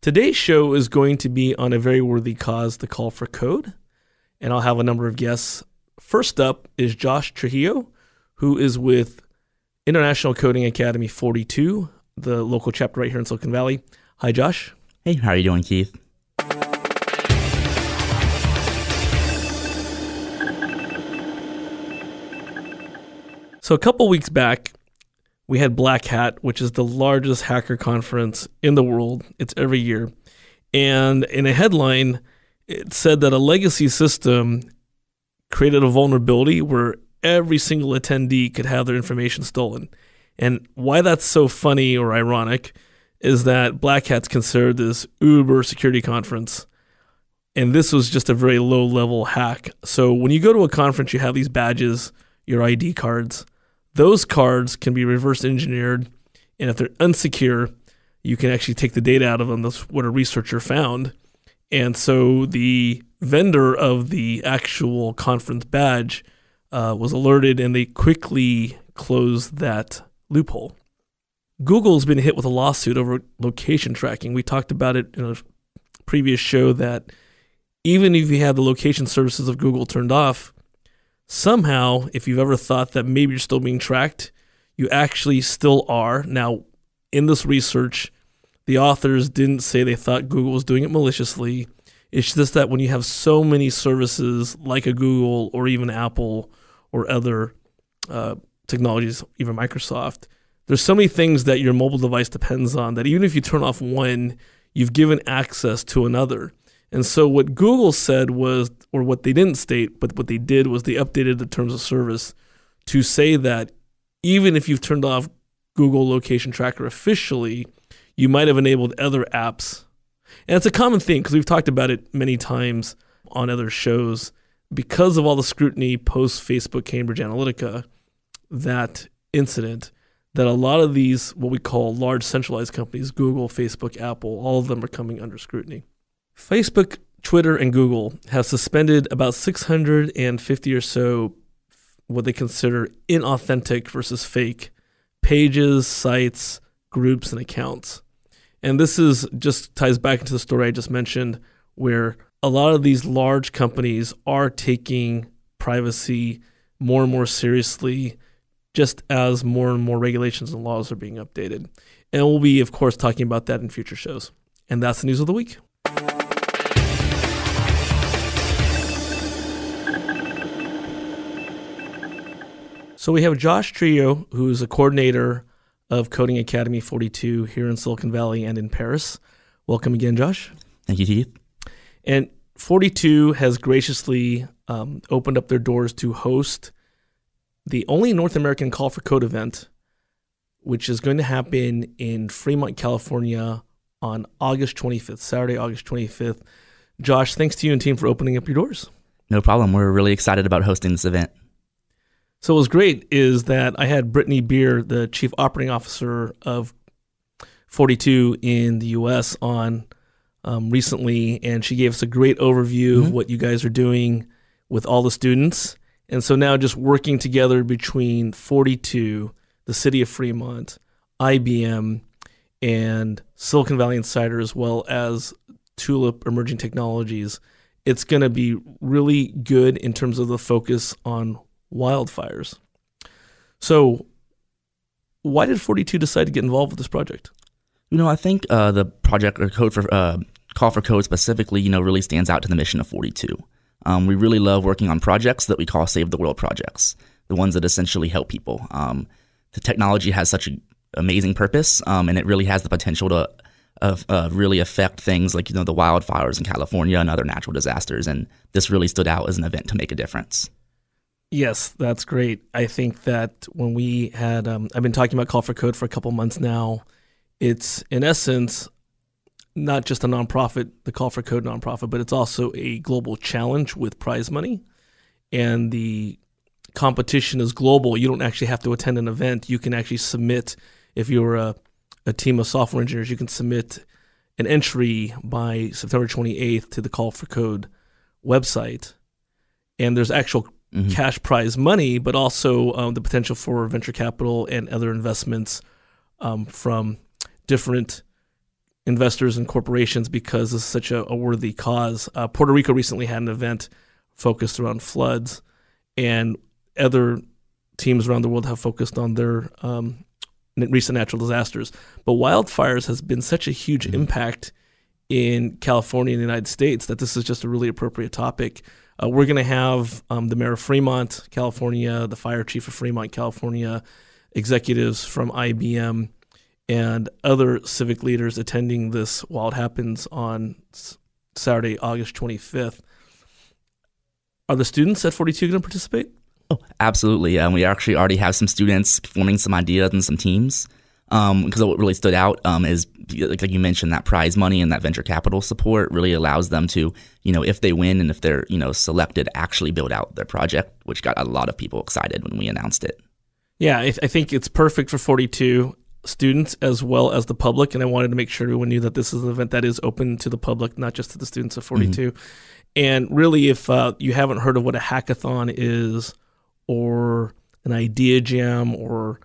Today's show is going to be on a very worthy cause, the call for code. And I'll have a number of guests. First up is Josh Trujillo, who is with International Coding Academy 42, the local chapter right here in Silicon Valley. Hi, Josh. Hey, how are you doing, Keith? So, a couple weeks back, we had Black Hat, which is the largest hacker conference in the world. It's every year. And in a headline, it said that a legacy system created a vulnerability where every single attendee could have their information stolen. And why that's so funny or ironic is that Black Hat's considered this uber security conference. And this was just a very low level hack. So when you go to a conference, you have these badges, your ID cards those cards can be reverse engineered, and if they're unsecure, you can actually take the data out of them. That's what a researcher found. And so the vendor of the actual conference badge uh, was alerted, and they quickly closed that loophole. Google's been hit with a lawsuit over location tracking. We talked about it in a previous show that even if you had the location services of Google turned off, somehow, if you've ever thought that maybe you're still being tracked, you actually still are. Now, in this research, the authors didn't say they thought Google was doing it maliciously. It's just that when you have so many services like a Google or even Apple or other uh, technologies, even Microsoft, there's so many things that your mobile device depends on that even if you turn off one, you've given access to another. And so what Google said was, or what they didn't state, but what they did was they updated the terms of service to say that even if you've turned off Google Location Tracker officially, you might have enabled other apps. And it's a common thing because we've talked about it many times on other shows. Because of all the scrutiny post Facebook Cambridge Analytica, that incident, that a lot of these, what we call large centralized companies, Google, Facebook, Apple, all of them are coming under scrutiny. Facebook, Twitter, and Google have suspended about 650 or so what they consider inauthentic versus fake pages, sites, groups, and accounts. And this is just ties back into the story I just mentioned, where a lot of these large companies are taking privacy more and more seriously, just as more and more regulations and laws are being updated. And we'll be, of course, talking about that in future shows. And that's the news of the week. So we have Josh Trujillo, who's a coordinator of Coding Academy 42 here in Silicon Valley and in Paris. Welcome again, Josh. Thank you, Keith. And 42 has graciously um, opened up their doors to host the only North American Call for Code event, which is going to happen in Fremont, California on August 25th, Saturday, August 25th. Josh, thanks to you and team for opening up your doors. No problem. We're really excited about hosting this event. So what was great is that I had Brittany Bir, the chief operating officer of 42 in the U.S., on um, recently, and she gave us a great overview mm-hmm. of what you guys are doing with all the students. And so now, just working together between 42, the city of Fremont, IBM, and Silicon Valley Insider, as well as Tulip Emerging Technologies, it's going to be really good in terms of the focus on wildfires. So, why did 42 decide to get involved with this project? You know, I think uh, the project or code for uh, call for code specifically, you know, really stands out to the mission of 42. Um, we really love working on projects that we call save the world projects, the ones that essentially help people. Um, the technology has such an amazing purpose, um, and it really has the potential to uh, really affect things like you know the wildfires in California and other natural disasters. And this really stood out as an event to make a difference. Yes, that's great. I think that when we had, um, I've been talking about Call for Code for a couple months now. It's in essence not just a nonprofit, the Call for Code nonprofit, but it's also a global challenge with prize money. And the competition is global. You don't actually have to attend an event. You can actually submit, if you're a, a team of software engineers, you can submit an entry by September 28th to the Call for Code website. And there's actual mm-hmm. cash prize money, but also um, the potential for venture capital and other investments um, from different investors and corporations because this is such a, a worthy cause. Uh, Puerto Rico recently had an event focused around floods, and other teams around the world have focused on their um, recent natural disasters. But wildfires has been such a huge mm-hmm. impact in California and the United States that this is just a really appropriate topic. Uh, we're going to have um, the mayor of Fremont, California, the fire chief of Fremont, California, executives from IBM, and other civic leaders attending this while it happens on Saturday, August 25th. Are the students at 42 going to participate? Oh, absolutely. Um, we actually already have some students forming some ideas and some teams. Because um, what really stood out um, is, like, like you mentioned, that prize money and that venture capital support really allows them to, you know, if they win and if they're, you know, selected, actually build out their project, which got a lot of people excited when we announced it. Yeah, I, I think it's perfect for 42 students as well as the public. And I wanted to make sure everyone knew that this is an event that is open to the public, not just to the students of 42. Mm-hmm. And really, if uh, you haven't heard of what a hackathon is, or an idea jam, or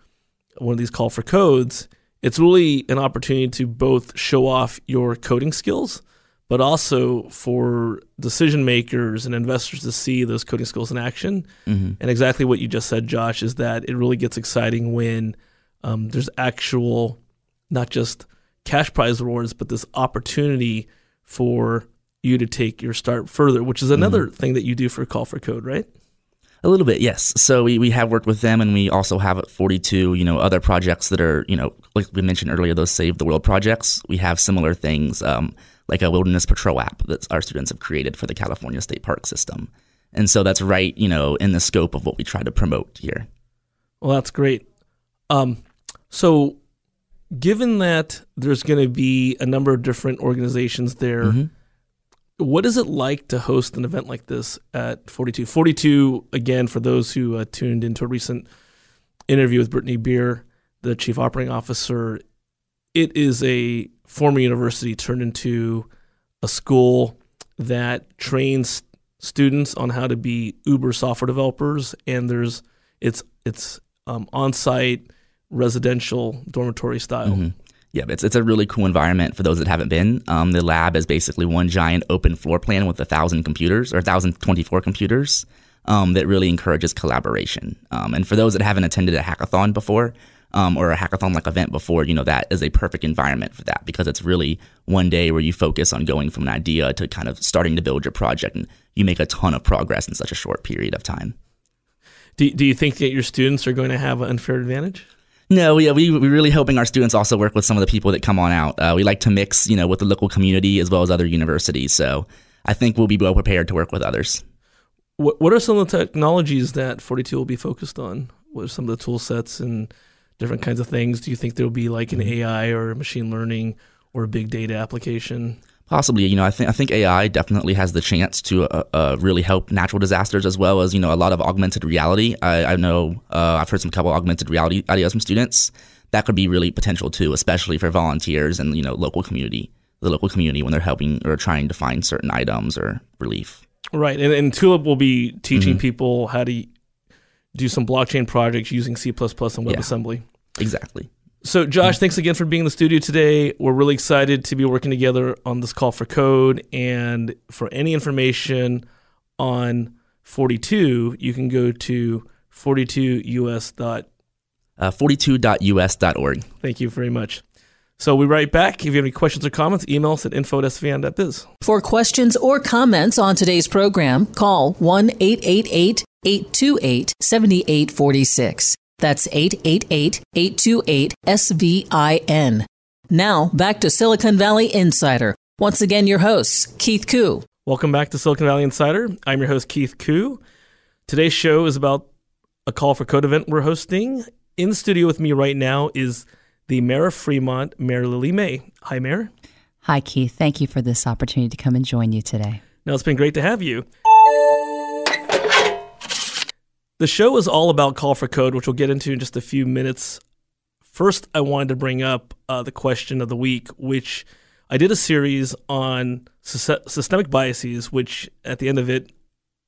one of these call for codes, it's really an opportunity to both show off your coding skills, but also for decision makers and investors to see those coding skills in action. Mm-hmm. And exactly what you just said, Josh, is that it really gets exciting when um, there's actual, not just cash prize rewards, but this opportunity for you to take your start further, which is another mm-hmm. thing that you do for Call for Code, right? A little bit, yes. So we, we have worked with them, and we also have at 42, you know, other projects that are, you know, like we mentioned earlier, those Save the World projects. We have similar things, um, like a wilderness patrol app that our students have created for the California State Park system. And so that's right, you know, in the scope of what we try to promote here. Well, that's great. Um, so, given that there's going to be a number of different organizations there, mm-hmm. What is it like to host an event like this at 42? 42, again, for those who uh, tuned into a recent interview with Brittany Bir, the chief operating officer, it is a former university turned into a school that trains students on how to be Uber software developers, and there's it's it's um, on site residential dormitory style. Mm-hmm. Yeah, it's it's a really cool environment for those that haven't been. Um, the lab is basically one giant open floor plan with a thousand computers or thousand twenty four computers um, that really encourages collaboration. Um, and for those that haven't attended a hackathon before um, or a hackathon like event before, you know that is a perfect environment for that because it's really one day where you focus on going from an idea to kind of starting to build your project, and you make a ton of progress in such a short period of time. Do, do you think that your students are going to have an unfair advantage? No, we, we, we're really hoping our students also work with some of the people that come on out. Uh, we like to mix, you know, with the local community as well as other universities. So I think we'll be well prepared to work with others. What, what are some of the technologies that 42 will be focused on? What are some of the tool sets and different kinds of things? Do you think there will be like an mm-hmm. AI or machine learning or a big data application? Possibly, you know, I think I think AI definitely has the chance to uh, uh, really help natural disasters as well as you know a lot of augmented reality. I, I know uh, I've heard some couple augmented reality ideas from students that could be really potential too, especially for volunteers and you know local community, the local community when they're helping or trying to find certain items or relief. Right, and, and Tulip will be teaching mm-hmm. people how to do some blockchain projects using C++ and WebAssembly. Yeah, exactly. So, Josh, thanks again for being in the studio today. We're really excited to be working together on this call for code. And for any information on 42, you can go to 42us. Uh, 42.us.org. Thank you very much. So we write back. If you have any questions or comments, email us at info at svn.biz. For questions or comments on today's program, call 1 888 828 7846. That's 888 828 SVIN. Now, back to Silicon Valley Insider. Once again, your host, Keith Koo. Welcome back to Silicon Valley Insider. I'm your host, Keith Koo. Today's show is about a call for code event we're hosting. In the studio with me right now is the mayor of Fremont, Mayor Lily Mei. Hi, Mayor. Hi, Keith. Thank you for this opportunity to come and join you today. Now, it's been great to have you. The show is all about Call for Code, which we'll get into in just a few minutes. First, I wanted to bring up uh, the question of the week, which I did a series on systemic biases, which at the end of it,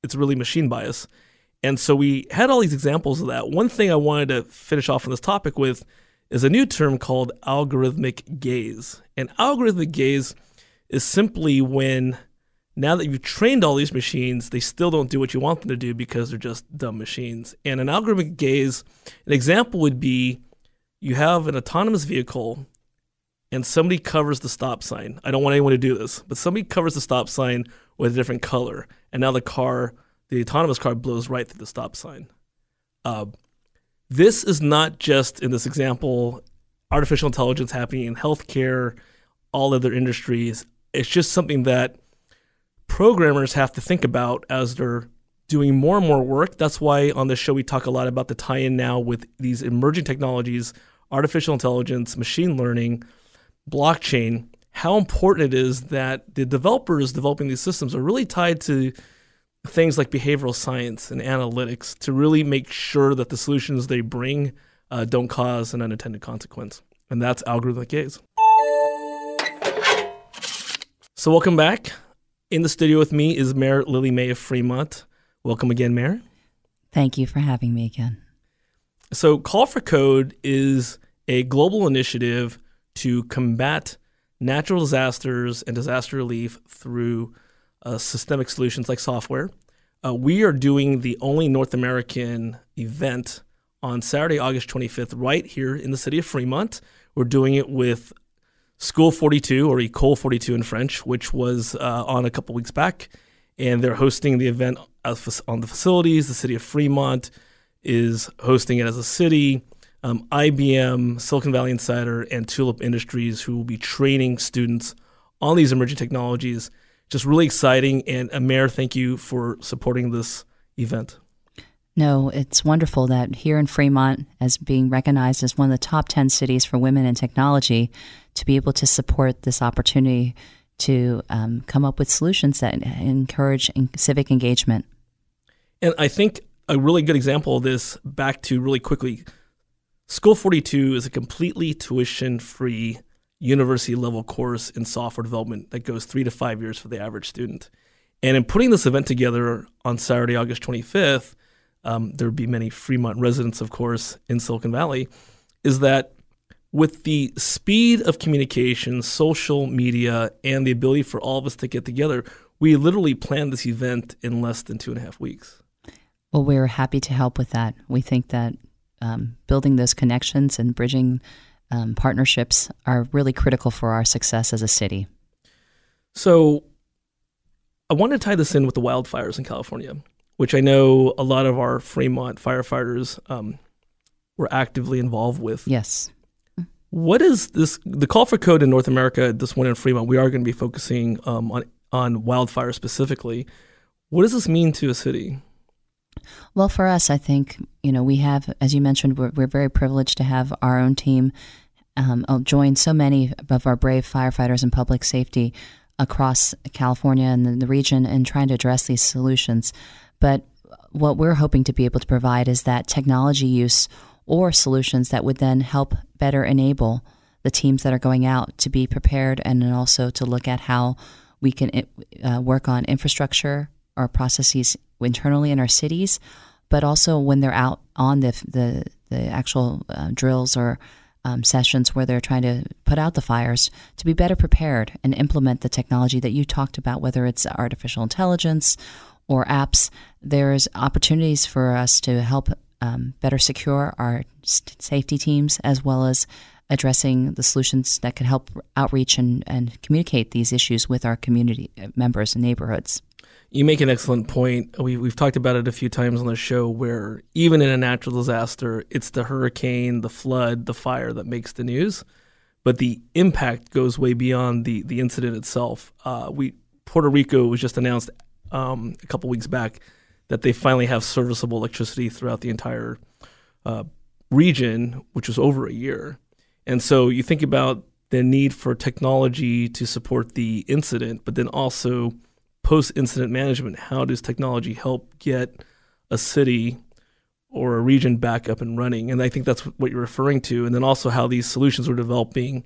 it's really machine bias. And so we had all these examples of that. One thing I wanted to finish off on this topic with is a new term called algorithmic gaze. And algorithmic gaze is simply when now that you've trained all these machines, they still don't do what you want them to do because they're just dumb machines. And an algorithmic gaze, an example would be you have an autonomous vehicle and somebody covers the stop sign. I don't want anyone to do this, but somebody covers the stop sign with a different color. And now the car, the autonomous car, blows right through the stop sign. Uh, this is not just in this example artificial intelligence happening in healthcare, all other industries. It's just something that programmers have to think about as they're doing more and more work. That's why on this show we talk a lot about the tie in now with these emerging technologies, artificial intelligence, machine learning, blockchain, how important it is that the developers developing these systems are really tied to things like behavioral science and analytics to really make sure that the solutions they bring uh, don't cause an unintended consequence. And that's algorithmic gaze. So, welcome back. In the studio with me is Mayor Lily Mei of Fremont. Welcome again, Mayor. Thank you for having me again. So, Call for Code is a global initiative to combat natural disasters and disaster relief through uh, systemic solutions like software. Uh, we are doing the only North American event on Saturday, August 25th, right here in the city of Fremont. We're doing it with School 42 or Ecole 42 in French, which was uh, on a couple weeks back. And they're hosting the event on the facilities. The city of Fremont is hosting it as a city. Um, IBM, Silicon Valley Insider, and Tulip Industries, who will be training students on these emerging technologies. Just really exciting. And Amer, thank you for supporting this event. No, it's wonderful that here in Fremont, as being recognized as one of the top 10 cities for women in technology, to be able to support this opportunity to um, come up with solutions that encourage civic engagement. And I think a really good example of this, back to really quickly, School 42 is a completely tuition free university level course in software development that goes three to five years for the average student. And in putting this event together on Saturday, August 25th, um, there would be many Fremont residents, of course, in Silicon Valley, is that with the speed of communication, social media, and the ability for all of us to get together, we literally planned this event in less than two and a half weeks. Well, we're happy to help with that. We think that um, building those connections and bridging um, partnerships are really critical for our success as a city. So, I want to tie this in with the wildfires in California which I know a lot of our Fremont firefighters um, were actively involved with. Yes. What is this? The call for code in North America, this one in Fremont, we are going to be focusing um, on on wildfire specifically. What does this mean to a city? Well, for us, I think you know we have, as you mentioned, we're, we're very privileged to have our own team um, join so many of our brave firefighters in public safety across California and the, the region in trying to address these solutions. But what we're hoping to be able to provide is that technology use or solutions that would then help better enable the teams that are going out to be prepared and also to look at how we can uh, work on infrastructure or processes internally in our cities, but also when they're out on the the, the actual uh, drills or um, sessions where they're trying to put out the fires to be better prepared and implement the technology that you talked about, whether it's artificial intelligence or apps, there's opportunities for us to help um, better secure our safety teams as well as addressing the solutions that could help outreach and, and communicate these issues with our community uh, members and neighborhoods. You make an excellent point. We, we've talked about it a few times on the show where even in a natural disaster, it's the hurricane, the flood, the fire that makes the news. But the impact goes way beyond the, the incident itself. Uh, we Puerto Rico was just announced um, a couple weeks back that they finally have serviceable electricity throughout the entire uh, region, which was over a year. And so you think about the need for technology to support the incident, but then also post incident management. How does technology help get a city or a region back up and running? And I think that's what you're referring to. And then also how these solutions are developing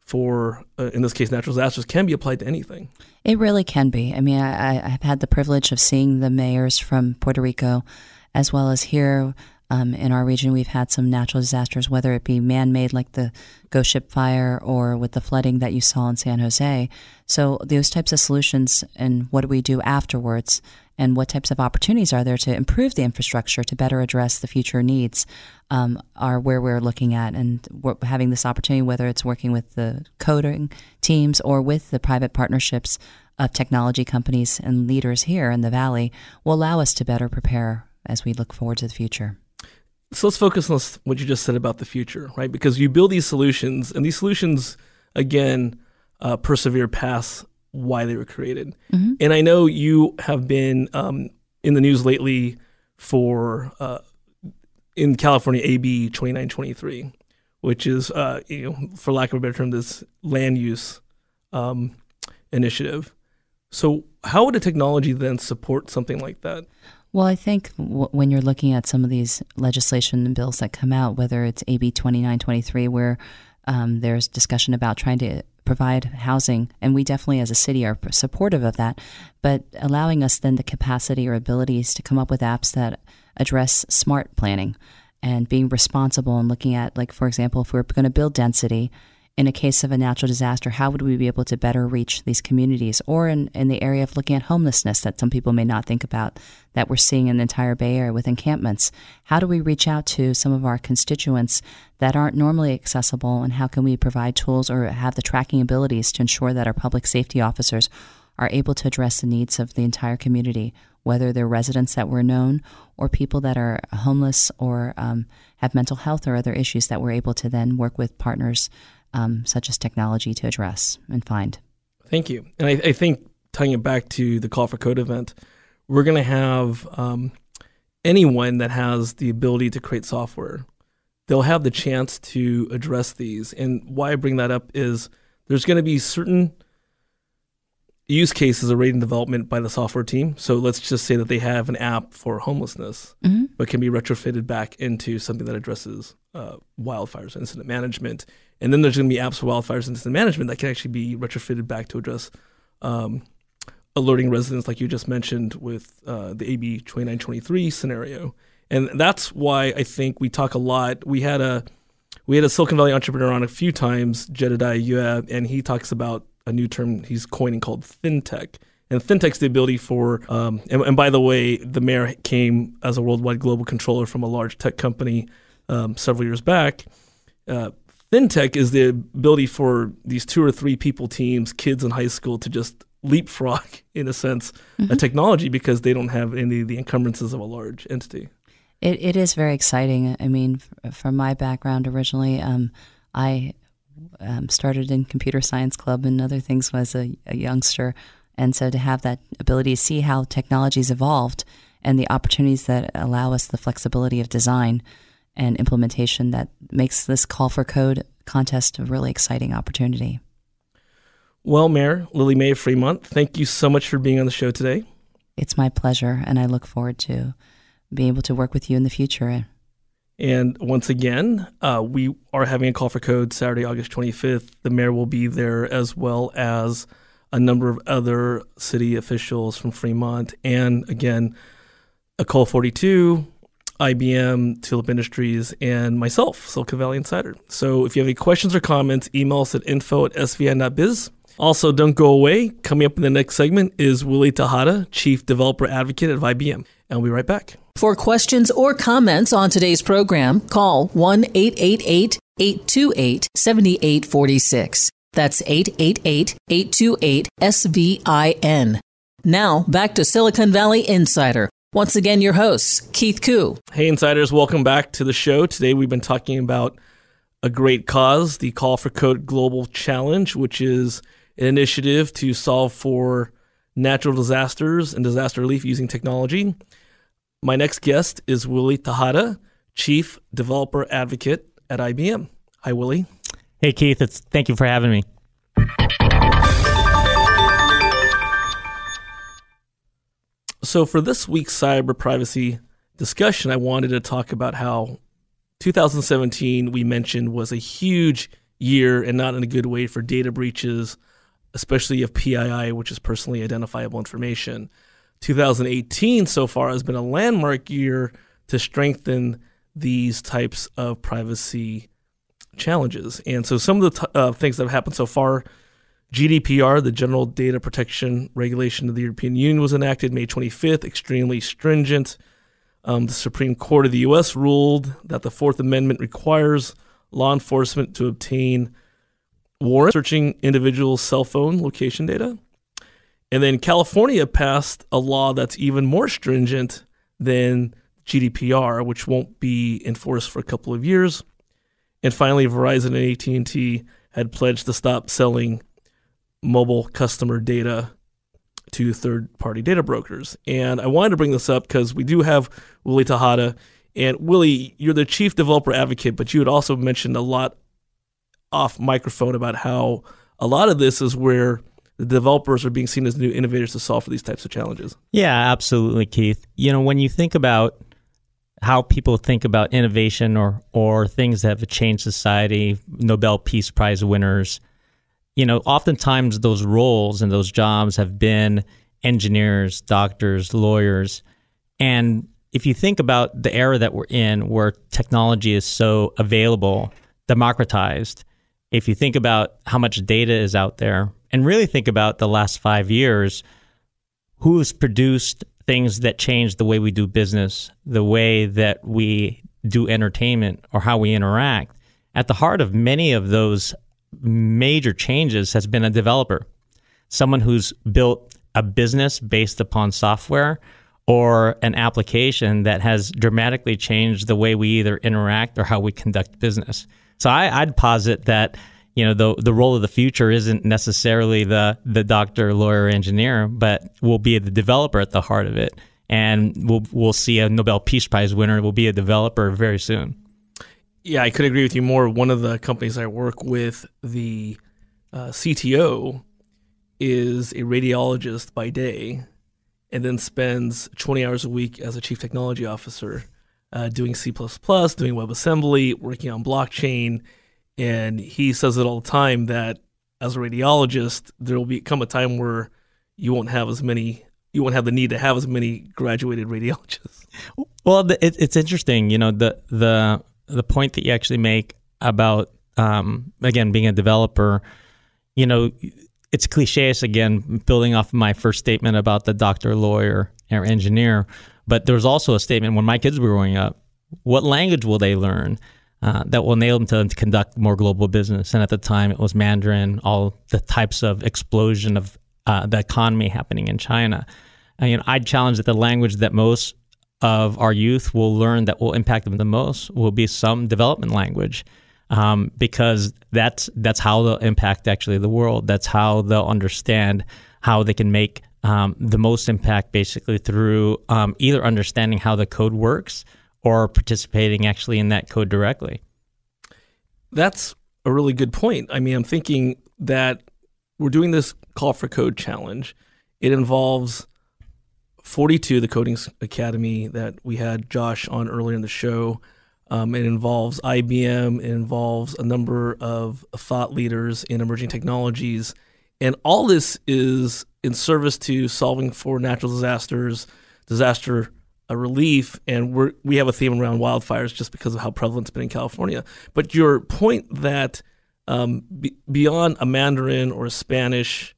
for, uh, in this case, natural disasters can be applied to anything. It really can be. I mean, I, I've had the privilege of seeing the mayors from Puerto Rico as well as here um, in our region, we've had some natural disasters, whether it be man made like the Ghost Ship fire or with the flooding that you saw in San Jose. So, those types of solutions and what do we do afterwards, and what types of opportunities are there to improve the infrastructure to better address the future needs um, are where we're looking at. And having this opportunity, whether it's working with the coding teams or with the private partnerships of technology companies and leaders here in the Valley, will allow us to better prepare as we look forward to the future. So let's focus on what you just said about the future, right? Because you build these solutions, and these solutions, again, uh, persevere past why they were created. Mm-hmm. And I know you have been um, in the news lately for uh, in California AB 2923, which is, uh, you know, for lack of a better term, this land use um, initiative. So, how would a technology then support something like that? Well, I think w- when you're looking at some of these legislation and bills that come out, whether it's AB 2923, where um, there's discussion about trying to provide housing, and we definitely as a city are supportive of that, but allowing us then the capacity or abilities to come up with apps that address smart planning and being responsible and looking at, like, for example, if we're going to build density, in a case of a natural disaster, how would we be able to better reach these communities? Or in, in the area of looking at homelessness that some people may not think about, that we're seeing in the entire Bay Area with encampments. How do we reach out to some of our constituents that aren't normally accessible, and how can we provide tools or have the tracking abilities to ensure that our public safety officers are able to address the needs of the entire community, whether they're residents that were known or people that are homeless or um, have mental health or other issues that we're able to then work with partners um, such as technology to address and find. Thank you. And I, I think tying it back to the Call for Code event, we're going to have um, anyone that has the ability to create software, they'll have the chance to address these. And why I bring that up is there's going to be certain use cases already in development by the software team. So let's just say that they have an app for homelessness, mm-hmm. but can be retrofitted back into something that addresses uh, wildfires, incident management, and then there's going to be apps for wildfires and incident management that can actually be retrofitted back to address um, alerting residents, like you just mentioned with uh, the AB 2923 scenario. And that's why I think we talk a lot. We had a we had a Silicon Valley entrepreneur on a few times, Jedediah Yua, and he talks about a new term he's coining called fintech. And fintech's the ability for, um, and, and, by the way, the mayor came as a worldwide global controller from a large tech company um, several years back. Uh, FinTech is the ability for these two or three people teams, kids in high school, to just leapfrog, in a sense, mm-hmm. a technology because they don't have any of the encumbrances of a large entity. It, it is very exciting. I mean, from my background originally, um, I um, started in computer science club and other things as a, a youngster. And so to have that ability to see how technology's evolved and the opportunities that allow us the flexibility of design and implementation that makes this call for code contest a really exciting opportunity. Well, Mayor Lily Mei of Fremont, thank you so much for being on the show today. It's my pleasure, and I look forward to being able to work with you in the future. And once again, uh, we are having a call for code Saturday, August 25th. The mayor will be there as well as a number of other city officials from Fremont. And again, Ecole 42, IBM, Tulip Industries, and myself, Silicon Valley Insider. So if you have any questions or comments, email us at info at svn.biz. Also, don't go away. Coming up in the next segment is Willie Tejada, Chief Developer Advocate at IBM. And we'll be right back. For questions or comments on today's program, call 1 888 828 7846. That's 888 828 SVIN. Now, back to Silicon Valley Insider once again, your hosts, Keith Koo. Hey, insiders, welcome back to the show. Today we've been talking about a great cause, the Call for Code Global Challenge, which is an initiative to solve for natural disasters and disaster relief using technology. My next guest is Willie Tejada, Chief Developer Advocate at IBM. Hi, Willie. Hey, Keith, it's thank you for having me. So, for this week's cyber privacy discussion, I wanted to talk about how 2017 we mentioned was a huge year and not in a good way for data breaches, especially of PII, which is personally identifiable information. 2018 so far has been a landmark year to strengthen these types of privacy challenges. And so, some of the t- uh, things that have happened so far GDPR, the General Data Protection Regulation of the European Union, was enacted May 25th, extremely stringent. Um, the Supreme Court of the U.S. ruled that the Fourth Amendment requires law enforcement to obtain warrants searching individuals' cell phone location data. And then California passed a law that's even more stringent than GDPR, which won't be enforced for a couple of years. And finally, Verizon and AT&T had pledged to stop selling mobile customer data to third-party data brokers. And I wanted to bring this up because we do have Willie Tejada. And Willie, you're the chief developer advocate, but you had also mentioned a lot off microphone about how a lot of this is where the developers are being seen as new innovators to solve for these types of challenges. Yeah, absolutely, Keith. You know, when you think about how people think about innovation or or things that have changed society, Nobel Peace Prize winners, you know, oftentimes those roles and those jobs have been engineers, doctors, lawyers. And if you think about the era that we're in where technology is so available, democratized, if you think about how much data is out there and really think about the last five years, who's produced things that change the way we do business, the way that we do entertainment, or how we interact, at the heart of many of those major changes has been a developer, someone who's built a business based upon software or an application that has dramatically changed the way we either interact or how we conduct business. So I, would posit that you know the the role of the future isn't necessarily the the doctor, lawyer, engineer, but will be the developer at the heart of it, and we'll we'll see a Nobel Peace Prize winner will be a developer very soon. Yeah, I could agree with you more. One of the companies I work with, the uh, CTO, is a radiologist by day, and then spends 20 hours a week as a chief technology officer, uh, doing C++, doing WebAssembly, working on blockchain, and he says it all the time that as a radiologist, there will be come a time where you won't have as many you won't have the need to have as many graduated radiologists. Well, it, it's interesting, you know, the the the point that you actually make about um, again being a developer, you know, it's cliches again, building off of my first statement about the doctor, lawyer, or engineer. But there was also a statement when my kids were growing up: what language will they learn? Uh, that will enable them to, conduct more global business. And at the time, it was Mandarin, all the types of explosion of uh, the economy happening in China. And, you know, I'd challenge that the language that most of our youth will learn that will impact them the most will be some development language. Um, because that's that's how they'll impact actually the world. That's how they'll understand how they can make um, the most impact basically through um, either understanding how the code works or participating actually in that code directly. That's a really good point. I mean, I'm thinking that we're doing this call for code challenge. It involves 42, the Coding Academy that we had Josh on earlier in the show. Um, it involves IBM. It involves a number of thought leaders in emerging technologies. And all this is in service to solving for natural disasters, disaster uh, relief. And we we have a theme around wildfires just because of how prevalent it's been in California. But your point that um, beyond a Mandarin or a Spanish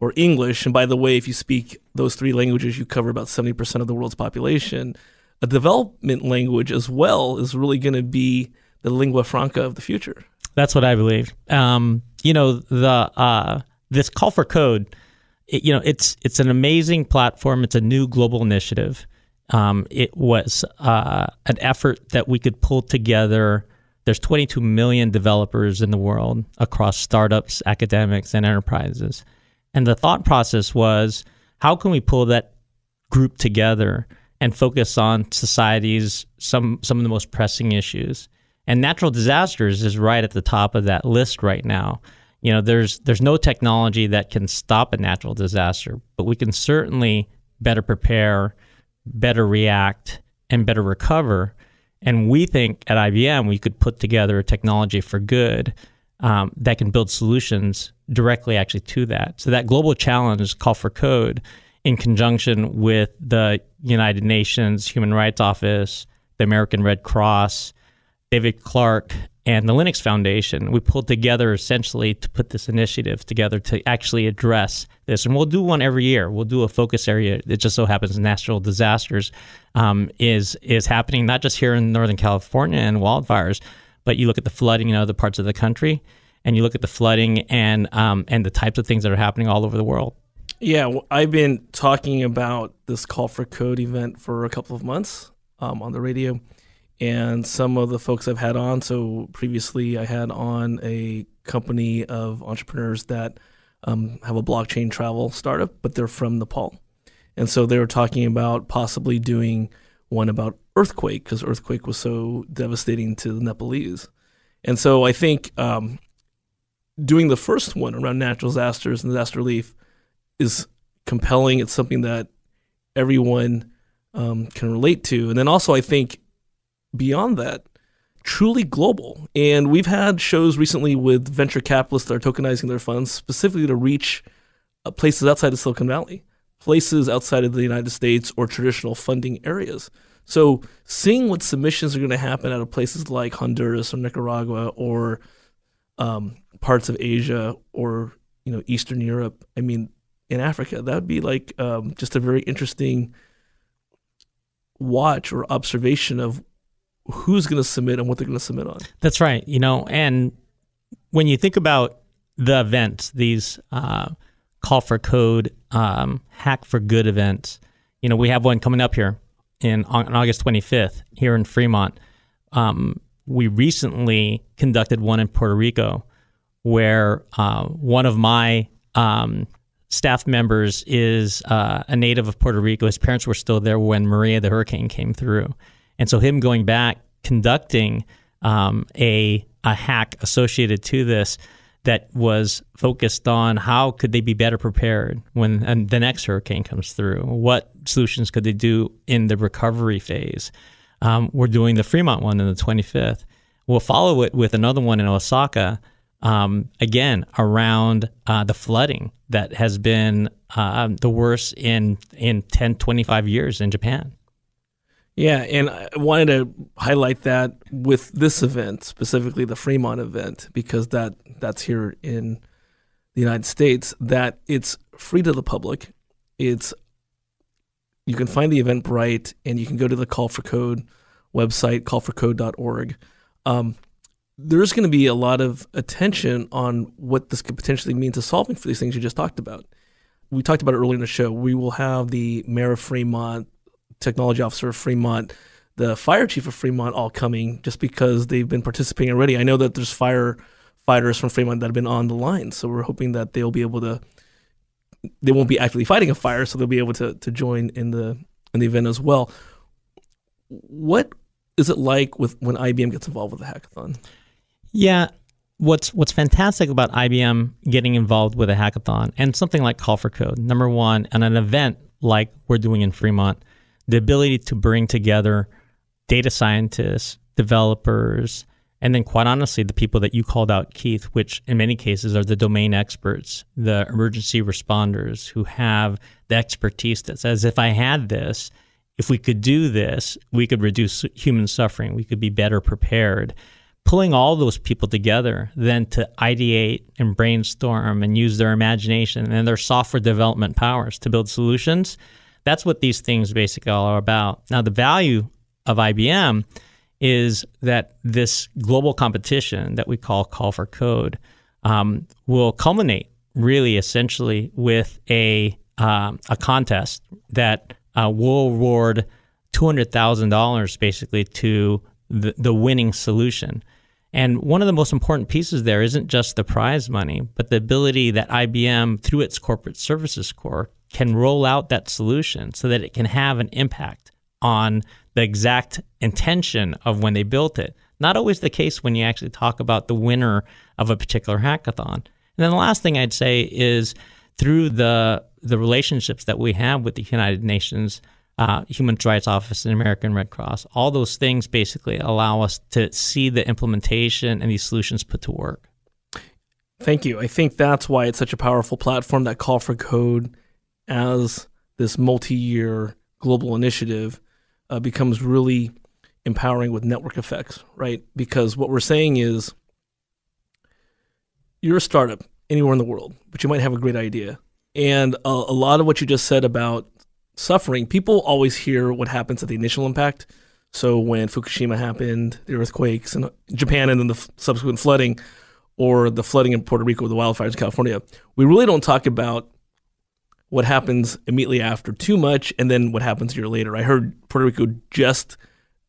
or English. And by the way, if you speak those three languages, you cover about 70% of the world's population. A development language as well is really going to be the lingua franca of the future. That's what I believe. Um, you know, the uh, this call for code, it, you know, it's it's an amazing platform. It's a new global initiative. Um, it was uh, an effort that we could pull together. There's 22 million developers in the world across startups, academics, and enterprises. And the thought process was how can we pull that group together and focus on society's some some of the most pressing issues? And natural disasters is right at the top of that list right now. You know, there's there's no technology that can stop a natural disaster, but we can certainly better prepare, better react, and better recover. And we think at IBM we could put together a technology for good um, that can build solutions directly actually to that. So that global challenge call for code in conjunction with the United Nations Human Rights Office, the American Red Cross, David Clark, and the Linux Foundation. We pulled together essentially to put this initiative together to actually address this. And we'll do one every year. We'll do a focus area. It just so happens natural disasters um, is is happening not just here in Northern California and wildfires, but you look at the flooding in other parts of the country, and you look at the flooding and um, and the types of things that are happening all over the world. Yeah, well, I've been talking about this call for code event for a couple of months um, on the radio, and some of the folks I've had on. So previously, I had on a company of entrepreneurs that um, have a blockchain travel startup, but they're from Nepal, and so they were talking about possibly doing one about earthquake because earthquake was so devastating to the Nepalese, and so I think um, doing the first one around natural disasters and disaster relief is compelling. It's something that everyone um, can relate to. And then also, I think beyond that, truly global. And we've had shows recently with venture capitalists that are tokenizing their funds specifically to reach uh, places outside of Silicon Valley, places outside of the United States or traditional funding areas. So, seeing what submissions are going to happen out of places like Honduras or Nicaragua or um, parts of Asia or you know Eastern Europe, I mean, in Africa. That would be like um, just a very interesting watch or observation of who's going to submit and what they're going to submit on. That's right. You know, and when you think about the events, these uh, call for code, um, hack for good event. you know, we have one coming up here in on August 25th here in Fremont. Um, we recently conducted one in Puerto Rico where uh, one of my um, staff members is uh, a native of Puerto Rico. His parents were still there when Maria the hurricane came through, and so him going back conducting um, a a hack associated to this that was focused on how could they be better prepared when the next hurricane comes through. What solutions could they do in the recovery phase? Um, we're doing the Fremont one on the 25th. We'll follow it with another one in Osaka um, again around uh, the flooding that has been uh, the worst in in 10 25 years in Japan. Yeah, and I wanted to highlight that with this event, specifically the Fremont event, because that that's here in the United States, that it's free to the public. It's you can find the event Eventbrite and you can go to the Call for Code website, callforcode.org. Um, there's going to be a lot of attention on what this could potentially mean to solving for these things you just talked about. We talked about it earlier in the show. We will have the mayor of Fremont, technology officer of Fremont, the fire chief of Fremont all coming just because they've been participating already. I know that there's firefighters from Fremont that have been on the line, so we're hoping that they'll be able to. They won't be actively fighting a fire, so they'll be able to to join in the in the event as well. What is it like with when IBM gets involved with the hackathon? Yeah. What's what's fantastic about IBM getting involved with a hackathon and something like Call for Code, number one, and an event like we're doing in Fremont, the ability to bring together data scientists, developers, and then quite honestly, the people that you called out, Keith, which in many cases are the domain experts, the emergency responders who have the expertise that says, if I had this, if we could do this, we could reduce human suffering, we could be better prepared. Pulling all those people together then to ideate and brainstorm and use their imagination and their software development powers to build solutions that's what these things basically all are about now the value of IBM is that this global competition that we call call for code um, will culminate really essentially with a um, a contest that uh, will award two hundred thousand dollars basically to the, the winning solution. And one of the most important pieces there isn't just the prize money, but the ability that IBM, through its corporate services Corps, can roll out that solution so that it can have an impact on the exact intention of when they built it. Not always the case when you actually talk about the winner of a particular hackathon. And then the last thing I'd say is through the the relationships that we have with the United Nations uh, Human Rights Office and American Red Cross, all those things basically allow us to see the implementation and these solutions put to work. Thank you. I think that's why it's such a powerful platform that Call for Code as this multi year global initiative uh, becomes really empowering with network effects, right? Because what we're saying is you're a startup anywhere in the world, but you might have a great idea. And a, a lot of what you just said about suffering, people always hear what happens at the initial impact. So when Fukushima happened, the earthquakes in Japan, and then the subsequent flooding, or the flooding in Puerto Rico, with the wildfires in California, we really don't talk about what happens immediately after too much, and then what happens a year later. I heard Puerto Rico just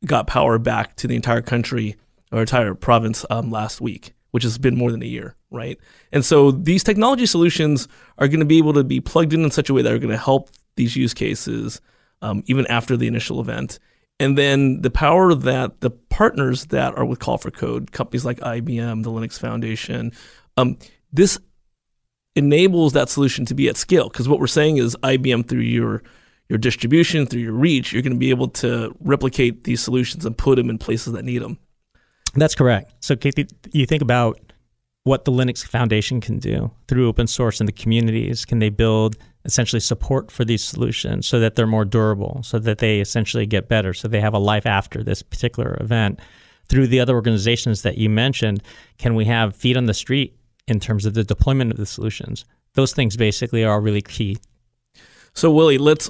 got power back to the entire country or entire province um, last week, which has been more than a year, right? And so these technology solutions are going to be able to be plugged in in such a way that are going to help these use cases um, even after the initial event. And then the power that the partners that are with Call for Code, companies like IBM, the Linux Foundation, um, this enables that solution to be at scale. Because what we're saying is IBM through your your distribution, through your reach, you're going to be able to replicate these solutions and put them in places that need them. That's correct. So, Kathy, you think about what the Linux Foundation can do through open source and the communities. Can they build essentially support for these solutions so that they're more durable, so that they essentially get better, so they have a life after this particular event? Through the other organizations that you mentioned, can we have feet on the street in terms of the deployment of the solutions? Those things basically are really key. So, Willie, let's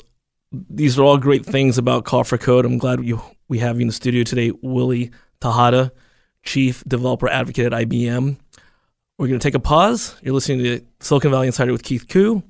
these are all great things about Call for Code. I'm glad you, we have you in the studio today, Willie Tejada, Chief Developer Advocate at IBM. We're going to take a pause. You're listening to Silicon Valley Insider with Keith Koo.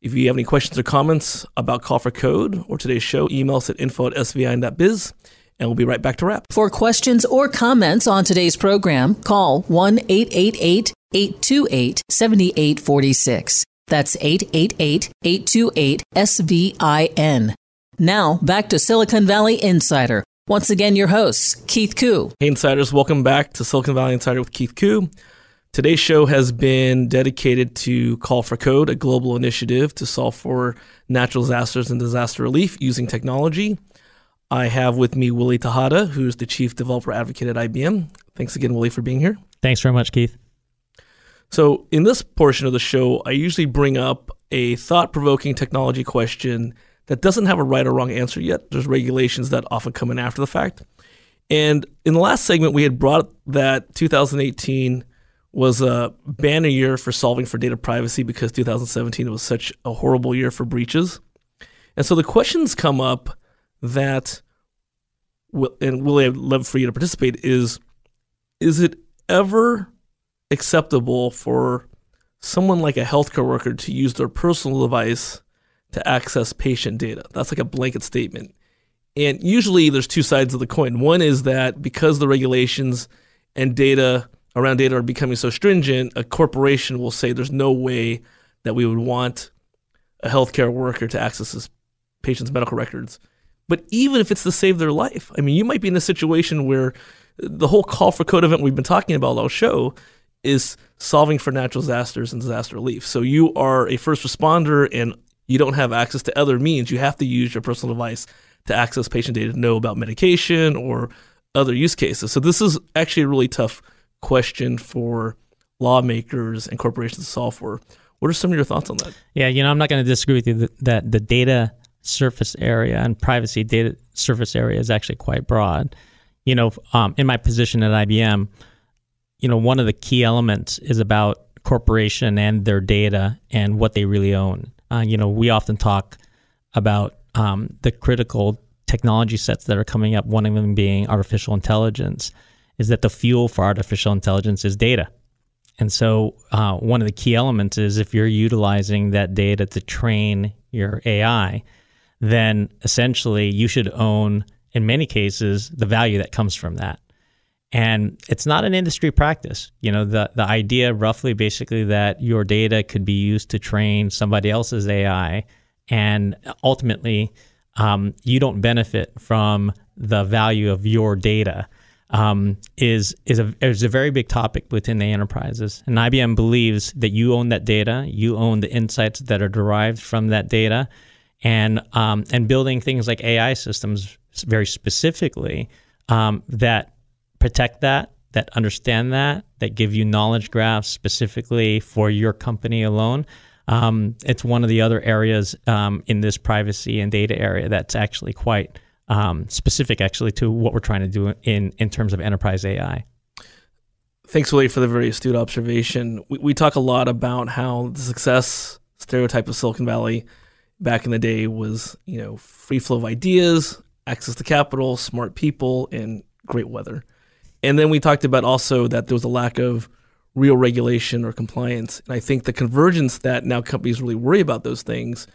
If you have any questions or comments about Call for Code or today's show, email us at info at svi.biz and we'll be right back to wrap. For questions or comments on today's program, call 1 888 828 7846. That's 888 828 SVIN. Now, back to Silicon Valley Insider. Once again, your hosts, Keith Koo. Hey, Insiders, welcome back to Silicon Valley Insider with Keith Koo. Today's show has been dedicated to Call for Code, a global initiative to solve for natural disasters and disaster relief using technology. I have with me Willie Tejada, who's the Chief Developer Advocate at IBM. Thanks again, Willie, for being here. Thanks very much, Keith. So, in this portion of the show, I usually bring up a thought provoking technology question that doesn't have a right or wrong answer yet. There's regulations that often come in after the fact. And in the last segment, we had brought that 2018 was a banner year for solving for data privacy because 2017 was such a horrible year for breaches. And so the questions come up that, and Willie, I'd love for you to participate, is is it ever acceptable for someone like a healthcare worker to use their personal device to access patient data. That's like a blanket statement. And usually there's two sides of the coin. One is that because the regulations and data around data are becoming so stringent, a corporation will say there's no way that we would want a healthcare worker to access this patient's medical records. But even if it's to save their life, I mean, you might be in a situation where the whole call for code event we've been talking about all show is solving for natural disasters and disaster relief. So you are a first responder and you don't have access to other means. You have to use your personal device to access patient data to know about medication or other use cases. So this is actually a really tough question for lawmakers and corporations to solve for. What are some of your thoughts on that? Yeah, you know, I'm not going to disagree with you that the data surface area and privacy data surface area is actually quite broad. You know, um, in my position at IBM, you know, one of the key elements is about corporation and their data and what they really own. Uh, you know, we often talk about um, the critical technology sets that are coming up. One of them being artificial intelligence. Is that the fuel for artificial intelligence is data? And so, uh, one of the key elements is if you're utilizing that data to train your AI, then essentially you should own, in many cases, the value that comes from that. And it's not an industry practice. You know, the, the idea roughly basically that your data could be used to train somebody else's AI and ultimately um, you don't benefit from the value of your data. um, is is a is a very big topic within the enterprises. And IBM believes that you own that data, you own the insights that are derived from that data, and um, and building things like AI systems very specifically um, that protect that, that understand that, that give you knowledge graphs specifically for your company alone. Um, it's one of the other areas um, in this privacy and data area that's actually quite um, specific, actually, to what we're trying to do in in terms of enterprise AI. Thanks, Willie, for the very astute observation. We, we talk a lot about how the success stereotype of Silicon Valley back in the day was, you know, free flow of ideas, access to capital, smart people, and great weather. And then we talked about also that there was a lack of real regulation or compliance. And I think the convergence that now companies really worry about those things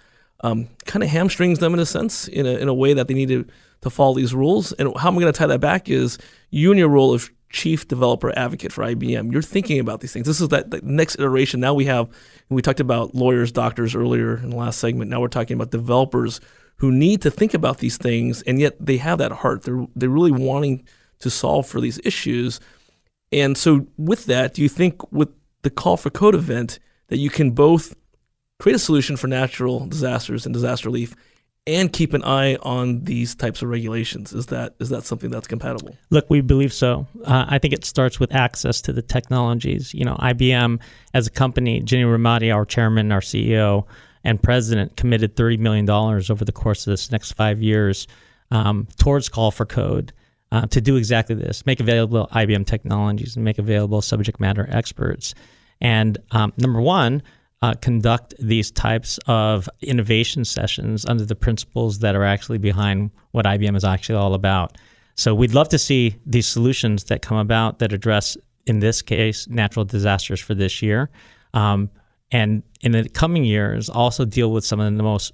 um, kind of hamstrings them in a sense, in a, in a way that they need to, to follow these rules. And how I'm going to tie that back is you in your role of chief developer advocate for IBM, you're thinking about these things. This is that, that next iteration. Now we have, we talked about lawyers, doctors earlier in the last segment. Now we're talking about developers who need to think about these things, and yet they have that heart. They're they're really wanting to solve for these issues. And so, with that, do you think with the Call for Code event that you can both create a solution for natural disasters and disaster relief and keep an eye on these types of regulations. Is that is that something that's compatible? Look, we believe so. Uh, I think it starts with access to the technologies. You know, IBM as a company, Ginni Rometty, our chairman, our CEO, and president, committed thirty million dollars over the course of this next five years um, towards Call for Code. Uh, to do exactly this, make available IBM technologies and make available subject matter experts. And um, number one, uh, conduct these types of innovation sessions under the principles that are actually behind what IBM is actually all about. So we'd love to see these solutions that come about that address, in this case, natural disasters for this year. Um, and in the coming years, also deal with some of the most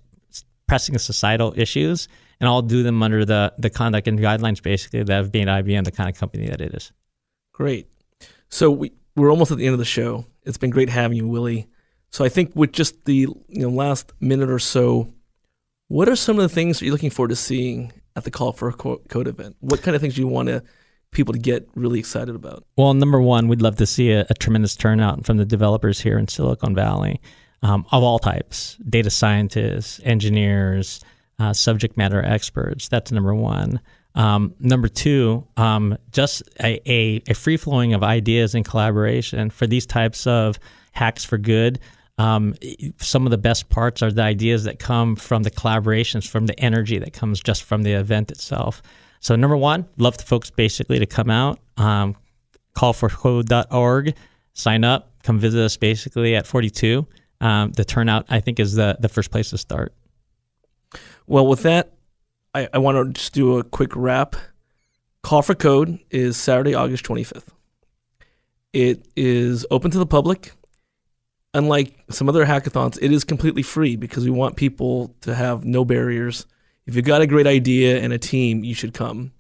pressing societal issues, and I'll do them under the, the conduct and guidelines basically that have made IBM the kind of company that it is. Great. So we, we're almost at the end of the show. It's been great having you, Willie. So I think with just the you know last minute or so, what are some of the things that you're looking forward to seeing at the Call for a Code event? What kind of things do you want to people to get really excited about? Well, number one, we'd love to see a, a tremendous turnout from the developers here in Silicon Valley um, of all types data scientists, engineers, uh, subject matter experts. That's number one. Um, number two, um, just a, a, a free flowing of ideas and collaboration for these types of hacks for good. Um, some of the best parts are the ideas that come from the collaborations, from the energy that comes just from the event itself. So, number one, love the folks basically to come out, um, callforcode.org, sign up, come visit us basically at 42. Um, the turnout, I think, is the, the first place to start. Well, with that, I, I want to just do a quick wrap. Call for Code is Saturday, August 25th. It is open to the public unlike some other hackathons, it is completely free because we want people to have no barriers. If you've got a great idea and a team, you should come.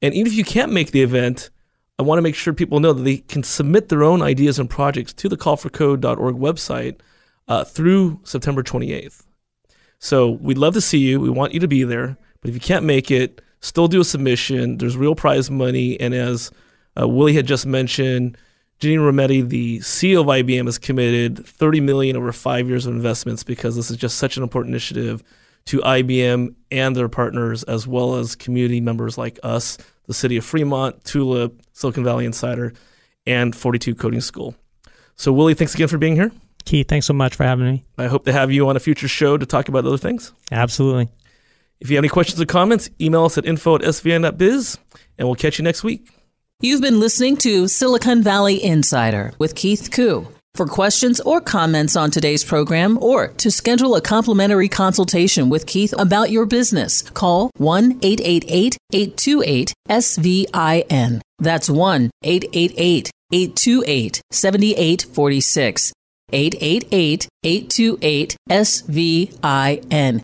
And even if you can't make the event, I want to make sure people know that they can submit their own ideas and projects to the callforcode.org website uh, through September 28th. So we'd love to see you. We want you to be there. But if you can't make it, still do a submission. There's real prize money. And as uh, Willie had just mentioned, Ginni Rometty, the CEO of IBM, has committed 30 million over five years of investments because this is just such an important initiative to IBM and their partners, as well as community members like us, the city of Fremont, Tulip, Silicon Valley Insider, and 42 Coding School. So, Willie, thanks again for being here. Keith, thanks so much for having me. I hope to have you on a future show to talk about other things. Absolutely. If you have any questions or comments, email us at info at svn.biz, and we'll catch you next week. You've been listening to Silicon Valley Insider with Keith Koo. For questions or comments on today's program or to schedule a complimentary consultation with Keith about your business, call 1 888 828 SVIN. That's 1 888 828 7846. 888 828 SVIN.